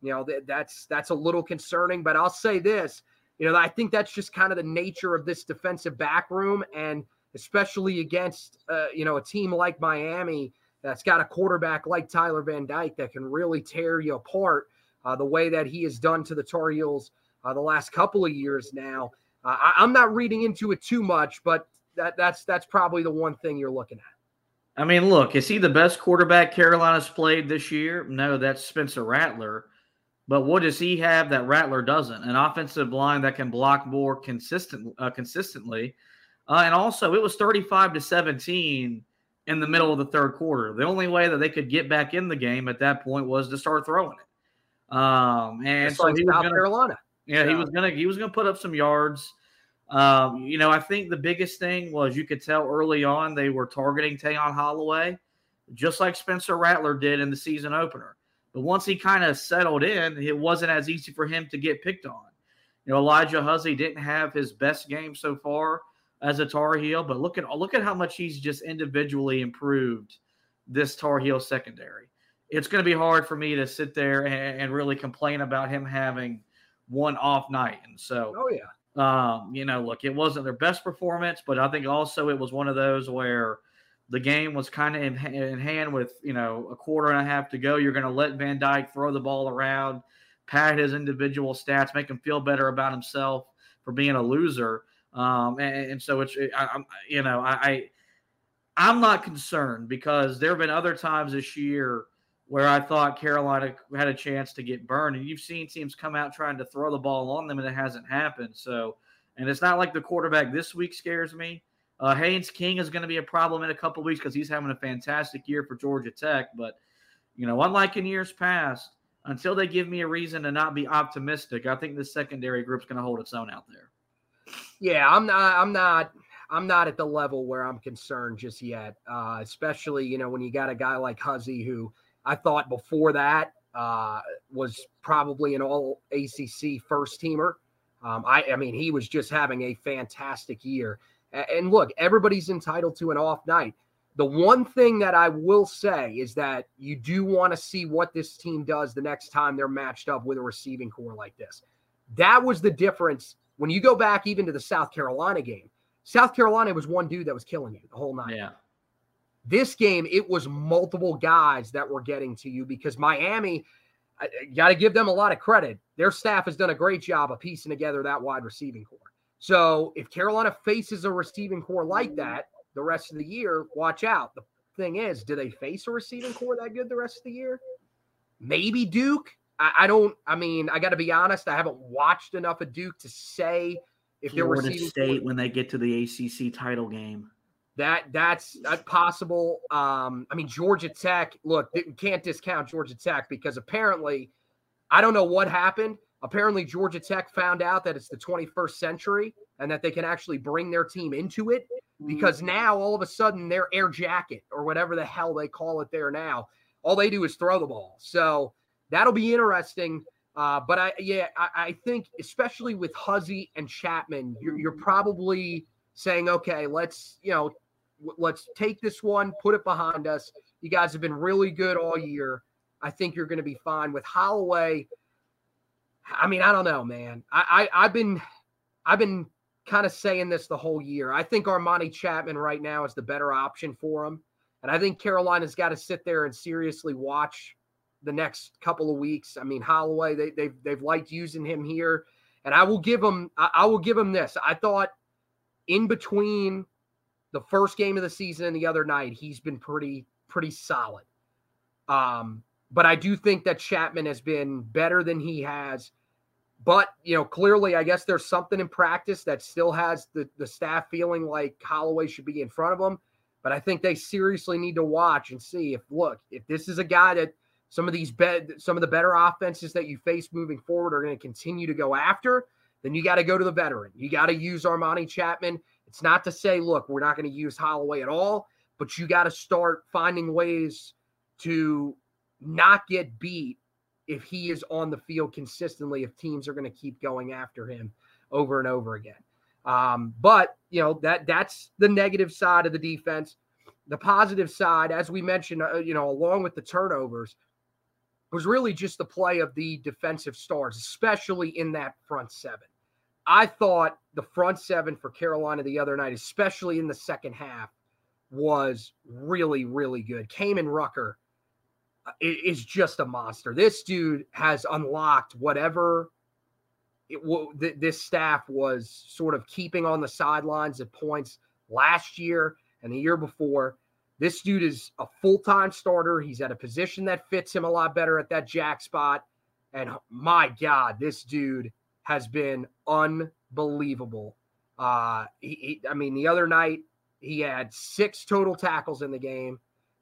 you know, that, that's that's a little concerning. But I'll say this, you know, I think that's just kind of the nature of this defensive back room, and especially against uh, you know a team like Miami that's got a quarterback like Tyler Van Dyke that can really tear you apart uh, the way that he has done to the Tar Heels uh, the last couple of years now. Uh, I, am not reading into it too much, but that that's that's probably the one thing you're looking at. I mean, look, is he the best quarterback Carolina's played this year? No, that's Spencer Rattler. But what does he have that Rattler doesn't? An offensive line that can block more consistent uh, consistently, uh, and also it was 35 to 17 in the middle of the third quarter. The only way that they could get back in the game at that point was to start throwing it. Um, and so like he was South gonna, Carolina. Yeah, he was gonna he was gonna put up some yards. Um, you know, I think the biggest thing was you could tell early on they were targeting Tayon Holloway, just like Spencer Rattler did in the season opener. But once he kind of settled in, it wasn't as easy for him to get picked on. You know, Alijah Huzzie didn't have his best game so far as a Tar Heel, but look at look at how much he's just individually improved this Tar Heel secondary. It's going to be hard for me to sit there and, and really complain about him having one off night. And so, oh yeah, um, you know, look, it wasn't their best performance, but I think also it was one of those where the game was kind of in, in hand with you know a quarter and a half to go. You're going to let Van Dyke throw the ball around, pad his individual stats, make him feel better about himself for being a loser. Um, and, and, so it's, I, am you know, I, I, I'm not concerned because there have been other times this year where I thought Carolina had a chance to get burned, and you've seen teams come out trying to throw the ball on them, and it hasn't happened. So, and it's not like the quarterback this week scares me. Uh, Haynes King is going to be a problem in a couple weeks because he's having a fantastic year for Georgia Tech. But, you know, unlike in years past, until they give me a reason to not be optimistic, I think the secondary group's going to hold its own out there. Yeah, I'm not. I'm not. I'm not at the level where I'm concerned just yet. Uh, especially, you know, when you got a guy like Huzzie who I thought before that uh, was probably an all ACC first teamer. Um, I, I mean, he was just having a fantastic year. And look, everybody's entitled to an off night. The one thing that I will say is that you do want to see what this team does the next time they're matched up with a receiving corps like this. That was the difference when you go back even to the South Carolina game. South Carolina was one dude that was killing you the whole night. Yeah. This game, it was multiple guys that were getting to you because Miami, got to give them a lot of credit. Their staff has done a great job of piecing together that wide receiving corps. So if Carolina faces a receiving corps like that, the rest of the year, watch out. The thing is, do they face a receiving corps that good the rest of the year? Maybe Duke. I, I don't. I mean, I got to be honest. I haven't watched enough of Duke to say if they're receiving State core. when they get to the ACC title game. That that's possible. Um, I mean, Georgia Tech. Look, can't discount Georgia Tech because apparently, I don't know what happened. Apparently, Georgia Tech found out that it's the 21st century and that they can actually bring their team into it because mm-hmm. now all of a sudden their air jacket or whatever the hell they call it there now, all they do is throw the ball. So that'll be interesting. Uh, but I, yeah, I, I, think especially with Huzzie and Chapman, you're, you're probably saying, okay, let's, you know, let's take this one, put it behind us. You guys have been really good all year. I think you're going to be fine with Holloway. I mean, I don't know, man. I, I I've been I've been kind of saying this the whole year. I think Armani Chapman right now is the better option for him. And I think Carolina's got to sit there and seriously watch the next couple of weeks. I mean, Holloway, they, they've they've liked using him here, and I will give him I, I will give him this. I thought in between the first game of the season and the other night, he's been pretty pretty solid. Um, but I do think that Chapman has been better than he has. But you know, clearly, I guess there's something in practice that still has the the staff feeling like Holloway should be in front of him. But I think they seriously need to watch and see if look if this is a guy that some of these bed some of the better offenses that you face moving forward are going to continue to go after. Then you got to go to the veteran. You got to use Armani Chapman. It's not to say, look, we're not going to use Holloway at all, but you got to start finding ways to not get beat if he is on the field consistently, if teams are going to keep going after him over and over again. Um, but you know that that's the negative side of the defense. The positive side, as we mentioned, uh, you know, along with the turnovers, was really just the play of the defensive stars, especially in that front seven. I thought the front seven for Carolina the other night, especially in the second half, was really, really good. Kaimon Rucker uh, is just a monster. This dude has unlocked whatever it, this staff was sort of keeping on the sidelines at points last year and the year before. This dude is a full time starter. He's at a position that fits him a lot better at that jack spot. And my God, this dude has been unbelievable. Uh, he, he, I mean, the other night he had six total tackles in the game,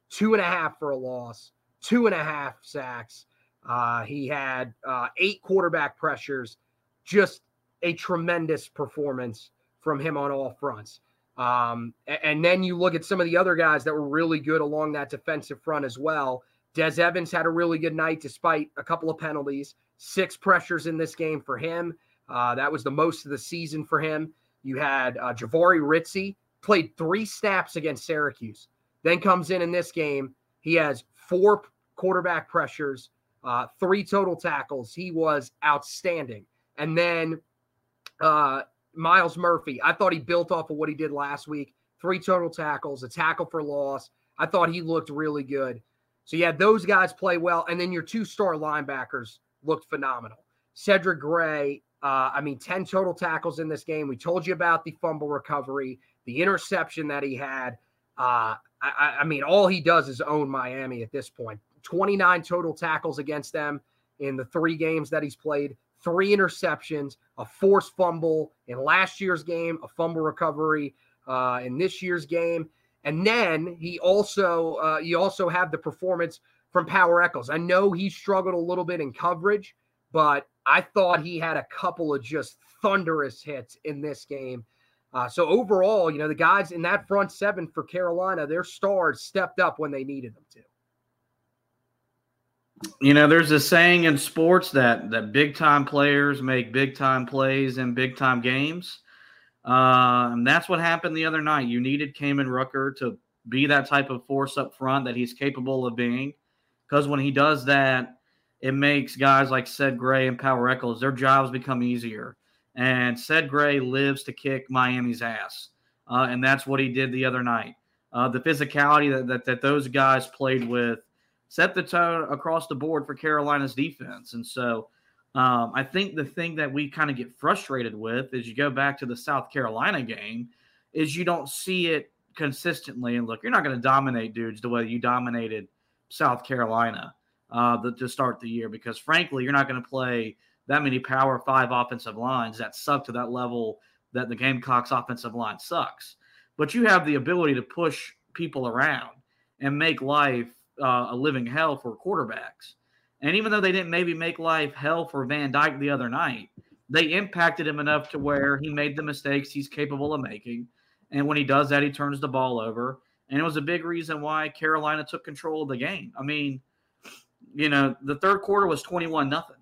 two and a half for a loss, two and a half sacks. Uh, he had uh, eight quarterback pressures, just a tremendous performance from him on all fronts. Um, and, and then you look at some of the other guys that were really good along that defensive front as well. Des Evans had a really good night despite a couple of penalties six pressures in this game for him. Uh, that was the most of the season for him. You had uh, Jahvaree Ritzie played three snaps against Syracuse, then comes in in this game. He has four quarterback pressures, uh, three total tackles. He was outstanding. And then uh, Myles Murphy, I thought he built off of what he did last week. Three total tackles, a tackle for loss. I thought he looked really good. So yeah, those guys play well. And then your two star linebackers, looked phenomenal. Cedric Gray, uh, I mean, 10 total tackles in this game. We told you about the fumble recovery, the interception that he had. Uh, I, I, mean, all he does is own Miami at this point. 29 total tackles against them in the three games that he's played, three interceptions, a forced fumble in last year's game, a fumble recovery uh, in this year's game. And then he also, uh, you also have the performance from Power Echols. I know he struggled a little bit in coverage, but I thought he had a couple of just thunderous hits in this game. Uh, so overall, you know, the guys in that front seven for Carolina, their stars stepped up when they needed them to. You know, there's a saying in sports that that big time players make big time plays in big time games. Uh, and that's what happened the other night. You needed Kaimon Rucker to be that type of force up front that he's capable of being because when he does that, it makes guys like Ced Gray and Power Echols, their jobs become easier. And Ced Gray lives to kick Miami's ass. Uh, and that's what he did the other night. Uh, the physicality that, that, that those guys played with set the tone across the board for Carolina's defense. And so um, I think the thing that we kind of get frustrated with is you go back to the South Carolina game is you don't see it consistently. And look, you're not going to dominate dudes the way you dominated South Carolina uh, the, to start the year because, frankly, you're not going to play that many Power Five offensive lines that suck to that level that the Gamecocks offensive line sucks. But you have the ability to push people around and make life uh, a living hell for quarterbacks. And even though they didn't maybe make life hell for Van Dyke the other night, they impacted him enough to where he made the mistakes he's capable of making. And when he does that, he turns the ball over. And it was a big reason why Carolina took control of the game. I mean, you know, the third quarter was 21 nothing.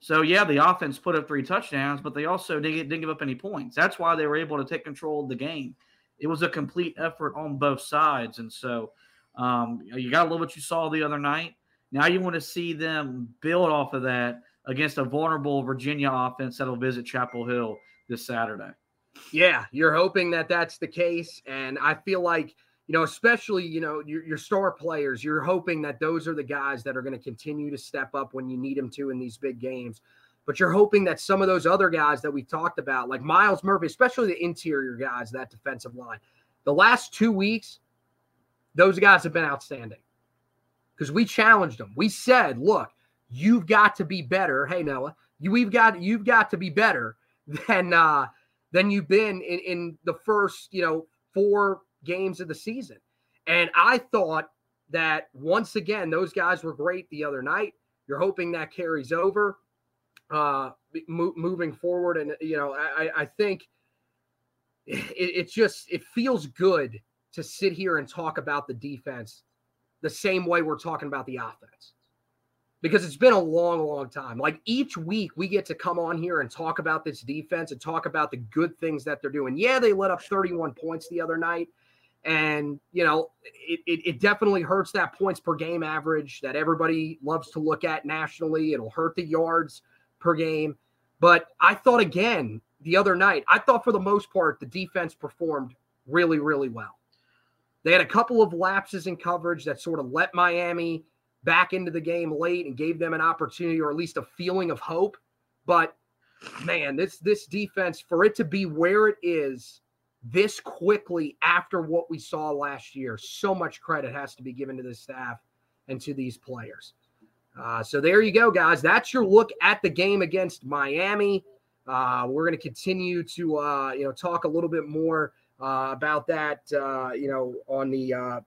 So yeah, the offense put up three touchdowns, but they also didn't, didn't give up any points. That's why they were able to take control of the game. It was a complete effort on both sides, and so um, you got to love what you saw the other night. Now you want to see them build off of that against a vulnerable Virginia offense that'll visit Chapel Hill this Saturday. Yeah, you're hoping that that's the case, and I feel like you know, especially you know your, your star players, you're hoping that those are the guys that are going to continue to step up when you need them to in these big games. But you're hoping that some of those other guys that we talked about, like Myles Murphy, especially the interior guys, that defensive line, the last two weeks, those guys have been outstanding because we challenged them. We said, look, you've got to be better. Hey, Noah, you, we've got you've got to be better than uh, than you've been in, in the first, you know, four games of the season. And I thought that once again, those guys were great the other night. You're hoping that carries over uh, mo- moving forward. And, you know, I, I think it, it's just, it feels good to sit here and talk about the defense the same way we're talking about the offense because it's been a long, long time. Like each week, we get to come on here and talk about this defense and talk about the good things that they're doing. Yeah, they let up 31 points the other night. And, you know, it, it, it, definitely hurts that points per game average that everybody loves to look at nationally. It'll hurt the yards per game. But I thought again the other night, I thought for the most part, the defense performed really, really well. They had a couple of lapses in coverage that sort of let Miami back into the game late and gave them an opportunity or at least a feeling of hope. But man, this this defense for it to be where it is this quickly after what we saw last year, so much credit has to be given to the staff and to these players. Uh, so there you go, guys. That's your look at the game against Miami. Uh, we're going to continue to uh, you know talk a little bit more uh, about that uh, you know on the uh,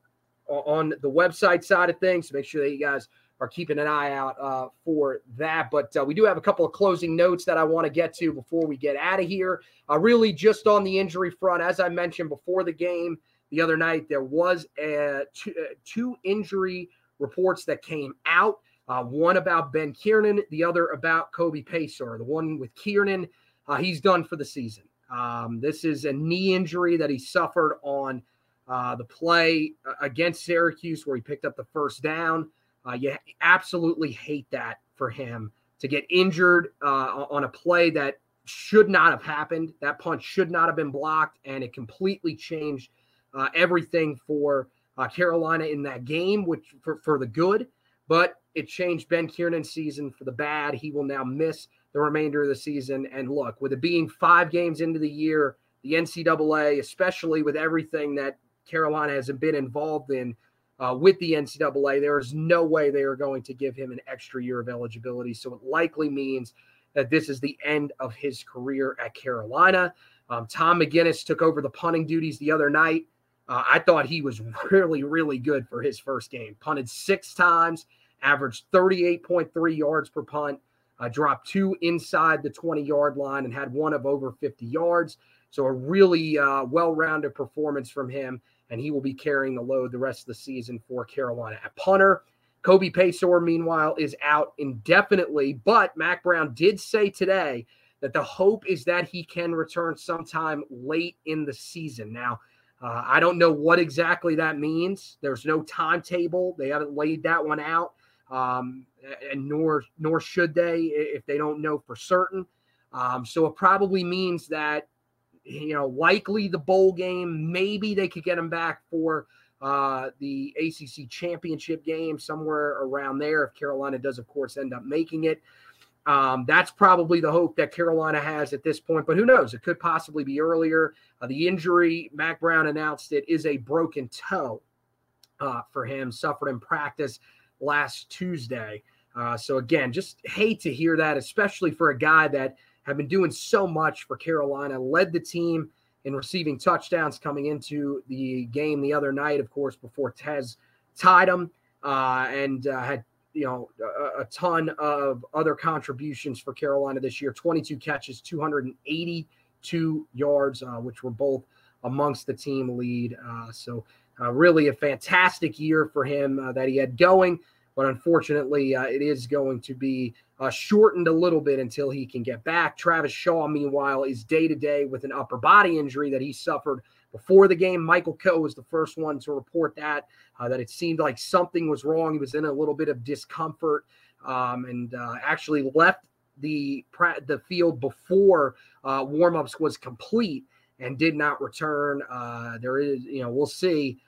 on the website side of things. So make sure that you guys are keeping an eye out uh, for that. But uh, we do have a couple of closing notes that I want to get to before we get out of here. Uh, really, just on the injury front, as I mentioned before the game the other night, there was a, two, two injury reports that came out. Uh, one about Ben Kiernan, the other about Kobe Paysour. The one with Kiernan, uh, he's done for the season. Um, this is a knee injury that he suffered on the play against Syracuse, where he picked up the first down. Uh, you absolutely hate that for him to get injured uh, on a play that should not have happened. That punch should not have been blocked, and it completely changed uh, everything for uh, Carolina in that game, which for, for the good. But it changed Ben Kiernan's season for the bad. He will now miss the remainder of the season. And look, with it being five games into the year, the NCAA, especially with everything that Carolina has been involved in, uh, with the NCAA. There is no way they are going to give him an extra year of eligibility. So it likely means that this is the end of his career at Carolina. Um, Tom McGinnis took over the punting duties the other night. Uh, I thought he was really, really good for his first game. Punted six times, averaged 38.3 yards per punt, uh, dropped two inside the 20 yard line, and had one of over 50 yards. So a really uh, well rounded performance from him and he will be carrying the load the rest of the season for Carolina. At punter, Kobe Paysour, meanwhile, is out indefinitely, but Mack Brown did say today that the hope is that he can return sometime late in the season. Now, uh, I don't know what exactly that means. There's no timetable. They haven't laid that one out, um, and nor nor should they if they don't know for certain. Um, so it probably means that you know, likely the bowl game. Maybe they could get him back for uh, the ACC championship game somewhere around there if Carolina does, of course, end up making it. Um, that's probably the hope that Carolina has at this point, but who knows? It could possibly be earlier. Uh, the injury, Mack Brown announced it, is a broken toe uh, for him, suffered in practice last Tuesday. Uh, so, again, just hate to hear that, especially for a guy that had been doing so much for Carolina, led the team in receiving touchdowns coming into the game the other night, of course, before Tez tied him uh, and uh, had you know a, a, ton of other contributions for Carolina this year 22 catches 282 yards uh, which were both amongst the team lead uh, so uh, really a fantastic year for him uh, that he had going but unfortunately uh, it is going to be uh, shortened a little bit until he can get back Travis Shaw meanwhile is day to day with an upper body injury that he suffered before the game. Michael Coe was the first one to report that uh, that it seemed like something was wrong. He was in a little bit of discomfort um, and uh, actually left the the field before warmups was complete and did not return. There is, you know, we'll see.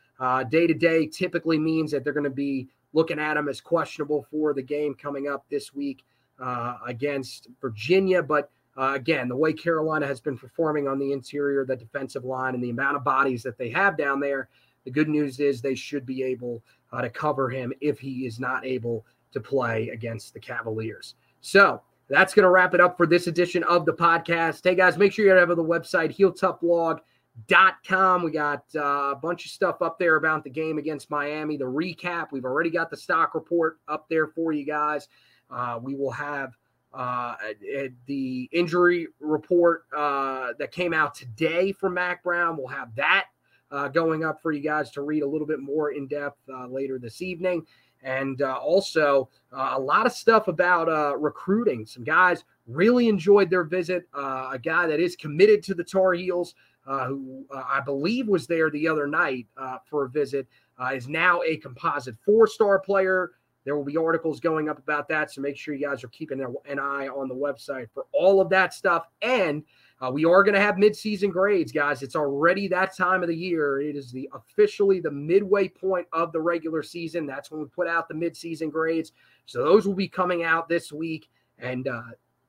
Day to day typically means that they're going to be looking at him as questionable for the game coming up this week uh, against Virginia, but uh, again, the way Carolina has been performing on the interior, the defensive line, and the amount of bodies that they have down there, the good news is they should be able uh, to cover him if he is not able to play against the Cavaliers. So that's going to wrap it up for this edition of the podcast. Hey, guys, make sure you have the website, heeltoughblog.com. We got uh, a bunch of stuff up there about the game against Miami, the recap. We've already got the stock report up there for you guys. Uh, we will have uh, the injury report uh, that came out today from Mack Brown, we'll have that uh, going up for you guys to read a little bit more in depth uh, later this evening. And also a lot of stuff about recruiting. Some guys really enjoyed their visit. a guy that is committed to the Tar Heels, who I believe was there the other night for a visit, is now a composite four star player there will be articles going up about that. So make sure you guys are keeping an eye on the website for all of that stuff. And uh, we are going to have midseason grades, guys. It's already that time of the year. It is the officially the midway point of the regular season. That's when we put out the midseason grades. So those will be coming out this week, and uh,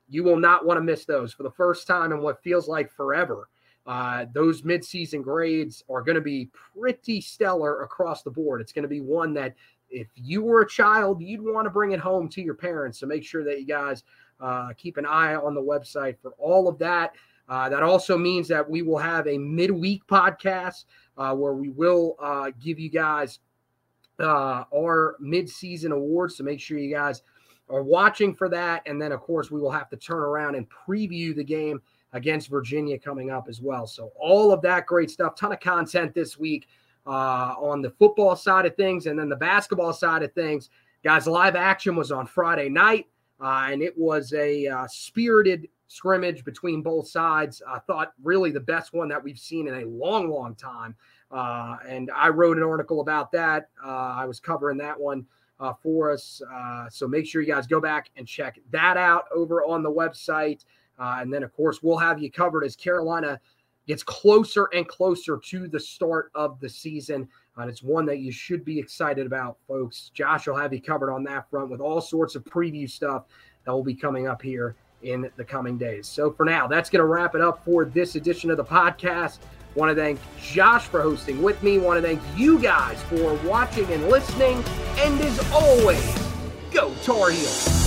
you will not want to miss those for the first time in what feels like forever. Uh, those midseason grades are going to be pretty stellar across the board. It's going to be one that if you were a child, you'd want to bring it home to your parents. So make sure that you guys uh, keep an eye on the website for all of that. Uh, that also means that we will have a midweek podcast uh, where we will uh, give you guys uh, our mid-season awards. So make sure you guys are watching for that. And then, of course, we will have to turn around and preview the game against Virginia coming up as well. So all of that great stuff, ton of content this week uh, on the football side of things. And then the basketball side of things, guys, live action was on Friday night, uh, and it was a uh, spirited scrimmage between both sides. I thought really the best one that we've seen in a long, long time. Uh, and I wrote an article about that. Uh, I was covering that one. Uh, for us. so make sure you guys go back and check that out over on the website. Uh, and then, of course, we'll have you covered as Carolina gets closer and closer to the start of the season. And it's one that you should be excited about, folks. Josh will have you covered on that front with all sorts of preview stuff that will be coming up here in the coming days. So for now, that's going to wrap it up for this edition of the podcast. Want to thank Josh for hosting with me. Want to thank you guys for watching and listening. And as always, go Tar Heels.